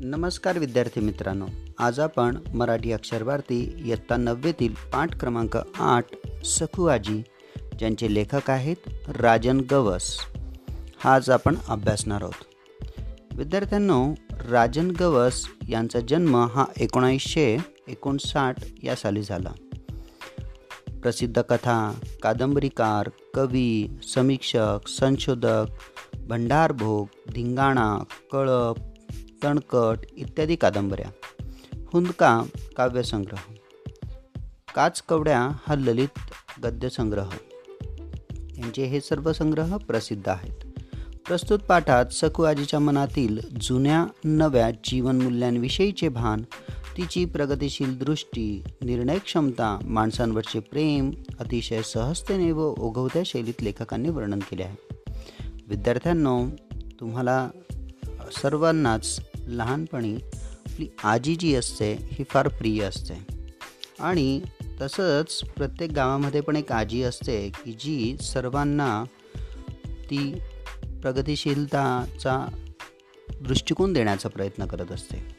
नमस्कार विद्यार्थी मित्रांनो आज आपण मराठी अक्षर भारती इयत्ता नववीतील पाठ क्रमांक आठ सखू आजी ज्यांचे लेखक आहेत राजन गवस. हा आज आपण अभ्यासणार आहोत. विद्यार्थ्यांनो राजन गवस यांचा जन्म हा एकोणावीसशे एकोणसाठ या साली झाला. प्रसिद्ध कथा कादंबरीकार कवी समीक्षक संशोधक भंडारभोग धिंगाणा कळप तणकट इत्यादी कादंबऱ्या. हुंदका काव्यसंग्रह. काचकवड्या हा ललित गद्यसंग्रह. यांचे हे सर्व संग्रह प्रसिद्ध आहेत. प्रस्तुत पाठात सकू आजीच्या मनातील जुन्या नव्या जीवनमूल्यांविषयीचे भान तिची प्रगतिशील दृष्टी निर्णय क्षमता माणसांवरचे प्रेम अतिशय सहजतेने व ओघवत्या शैलीत लेखकांनी वर्णन केले आहे. विद्यार्थ्यांनो तुम्हाला सर्वांनाच लहानपणी आपली आजी जी असते ही फार प्रिय असते. आणि तसंच प्रत्येक गावामध्ये पण एक आजी असते की जी सर्वांना ती प्रगतिशीलताचा दृष्टिकोन देण्याचा प्रयत्न करत असते.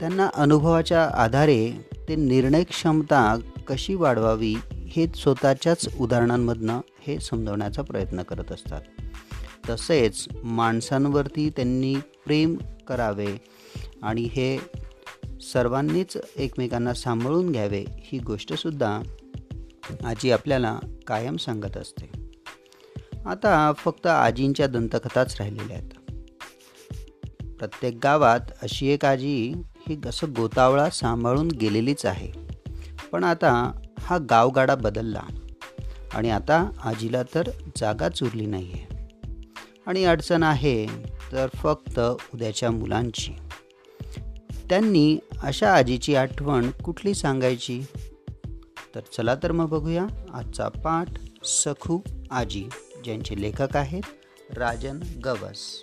त्यांना अनुभवाच्या आधारे ते निर्णय क्षमता कशी वाढवावी हे स्वतःच्याच उदाहरणांमधनं हे समजवण्याचा प्रयत्न करत असतात. तसेच माणसांवरती त्यांनी प्रेम करावे आणि हे सर्वांनीच एकमेकांना सांभाळून घ्यावे ही गोष्टसुद्धा आजी आपल्याला कायम सांगत असते. आता फक्त आजींच्या दंतकथाच राहिलेल्या आहेत. प्रत्येक गावात अशी एक आजी ही कसं गोतावळा सांभाळून गेलेलीच आहे. पण आता हा गावगाडा बदलला आणि आता आजीला तर जागाच उरली नाही आहे आणि अडचण आहे तर फक्त उद्याच्या मुलांची. त्यांनी अशा आजीची आठवण कुठली सांगायची? तर चला तर मग बघूया आजचा पाठ सखू आजी ज्यांचे लेखक आहेत राजन गवस.